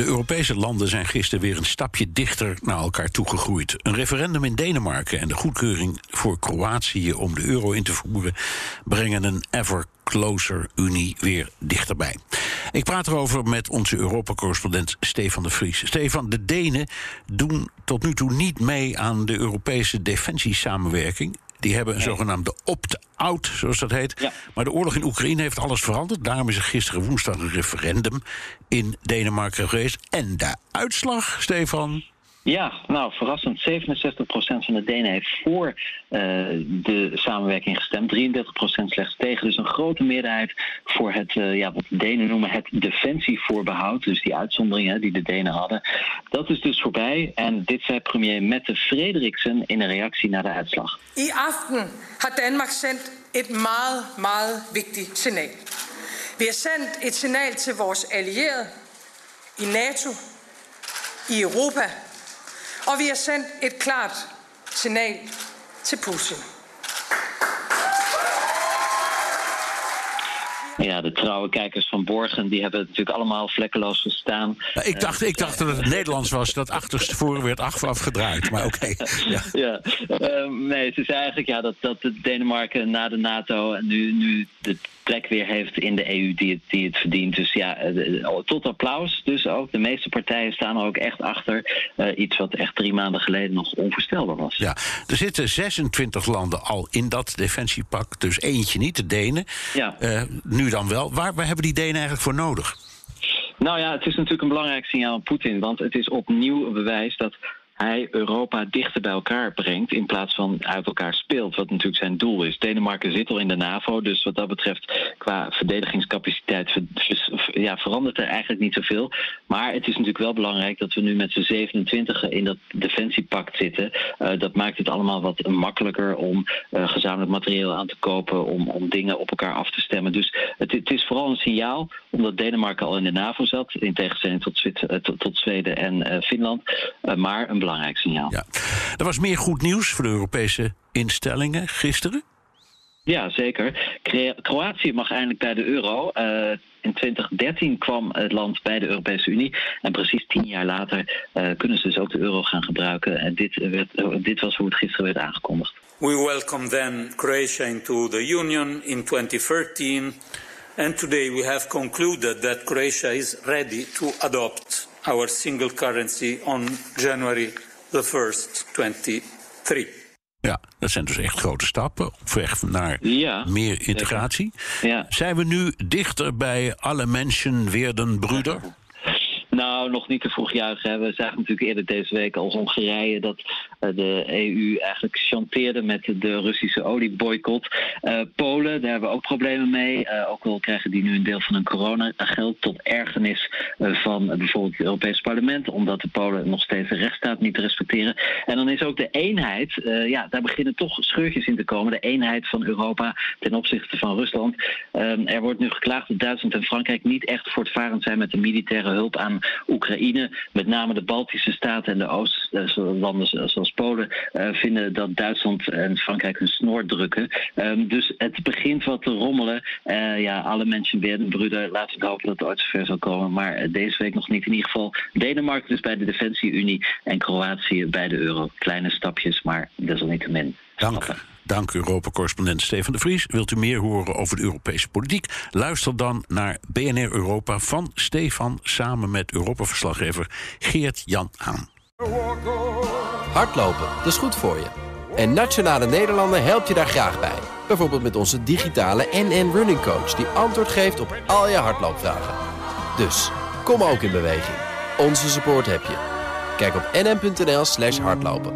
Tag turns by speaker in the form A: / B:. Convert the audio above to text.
A: De Europese landen zijn gisteren weer een stapje dichter naar elkaar toegegroeid. Een referendum in Denemarken en de goedkeuring voor Kroatië om de euro in te voeren brengen een ever closer Unie weer dichterbij. Ik praat erover met onze Europa-correspondent Stefan de Vries. Stefan, de Denen doen tot nu toe niet mee aan de Europese defensiesamenwerking. Die hebben een zogenaamde opt-out, zoals dat heet. Maar de oorlog in Oekraïne heeft alles veranderd. Daarom is er gisteren woensdag een referendum in Denemarken geweest. En de uitslag, Stefan?
B: Ja, nou verrassend. 67% van de Denen heeft voor uh, de samenwerking gestemd. 33% slechts tegen. Dus een grote meerderheid voor het, uh, ja, wat de Denen noemen het defensievoorbehoud. Dus die uitzonderingen die de Denen hadden. Dat is dus voorbij. En dit zei premier Mette Frederiksen in een reactie naar de uitslag.
C: I aften har Danmark sendt et meget, meget vigtigt signaal. Vi har sendt et signaal til vores allierede i NATO, i Europa og vi har sendt et klart signal til Putin.
B: Ja, de trouwe kijkers van Borgen die hebben het natuurlijk allemaal vlekkeloos gestaan.
A: Ik, dacht, ik dacht dat het Nederlands was dat achterstevoren werd afgedraaid. Maar oké.
B: Ja, ja. Uh, nee, het is eigenlijk ja, dat, dat Denemarken na de NATO en nu, nu de plek weer heeft in de EU die het, die het verdient. Dus ja, tot applaus. Dus ook de meeste partijen staan er ook echt achter. Uh, iets wat echt drie maanden geleden nog onvoorstelbaar was.
A: Ja, er zitten 26 landen al in dat defensiepak. Dus eentje niet, de Denen.
B: Ja.
A: Uh, nu dan wel. Waar, waar hebben die Denen eigenlijk voor nodig?
B: Nou ja, het is natuurlijk een belangrijk signaal aan Poetin. Want het is opnieuw een bewijs dat hij Europa dichter bij elkaar brengt in plaats van uit elkaar speelt, wat natuurlijk zijn doel is. Denemarken zit al in de NAVO, dus wat dat betreft qua verdedigingscapaciteit ja, verandert er eigenlijk niet zoveel. Maar het is natuurlijk wel belangrijk dat we nu met z'n 27 in dat defensiepact zitten. Uh, dat maakt het allemaal wat makkelijker om uh, gezamenlijk materieel aan te kopen, om, om dingen op elkaar af te stemmen. Dus het, het, is vooral een signaal, omdat Denemarken al in de NAVO zat, in tegenstelling tot, tot, tot Zweden en Finland, maar een belangrijk signaal.
A: Ja. Er was meer goed nieuws voor de Europese instellingen gisteren.
B: Ja, zeker. Kroatië mag eindelijk bij de euro. Uh, in 2013 kwam het land bij de Europese Unie. En precies tien jaar later uh, kunnen ze dus ook de euro gaan gebruiken. En dit, werd, dit was hoe het gisteren werd aangekondigd.
D: We welcome then Croatia into the Union in 2013. And today we have concluded that Croatia is ready to adopt our single currency on January the 1st, 2023.
A: Ja, dat zijn dus echt grote stappen op weg naar
B: ja,
A: meer integratie.
B: Ja.
A: Zijn we nu dichter bij alle mensen weer den broeder?
B: Nou, nog niet te vroeg juichen. We zagen natuurlijk eerder deze week als Hongarije dat de EU eigenlijk chanteerde met de Russische olieboycott. Uh, Polen, daar hebben we ook problemen mee. Uh, ook al krijgen die nu een deel van hun coronageld tot ergernis van bijvoorbeeld het Europese parlement, omdat de Polen nog steeds de rechtsstaat niet respecteren. En dan is ook de eenheid, ja, daar beginnen toch scheurtjes in te komen. De eenheid van Europa ten opzichte van Rusland. er wordt nu geklaagd dat Duitsland en Frankrijk niet echt voortvarend zijn met de militaire hulp aan Oekraïne. Met name de Baltische staten en de Oostlanden zoals Polen uh, vinden dat Duitsland en Frankrijk hun snor drukken. Um, dus het begint wat te rommelen. Uh, ja, alle mensen werden broeder. Laten we hopen dat het ooit zover zal komen. Maar deze week nog niet. In ieder geval Denemarken dus bij de Defensie-Unie en Kroatië bij de euro. Kleine stapjes, maar desalniettemin.
A: Dank. Dank Europa-correspondent Stefan de Vries. Wilt u meer horen over de Europese politiek? Luister dan naar BNR Europa van Stefan samen met Europa-verslaggever Geert-Jan Haan.
E: Hardlopen, dat is goed voor je. En Nationale Nederlanden helpt je daar graag bij. Bijvoorbeeld met onze digitale NN Running Coach... die antwoord geeft op al je hardloopvragen. Dus, kom ook in beweging. Onze support heb je. Kijk op nn.nl slash hardlopen.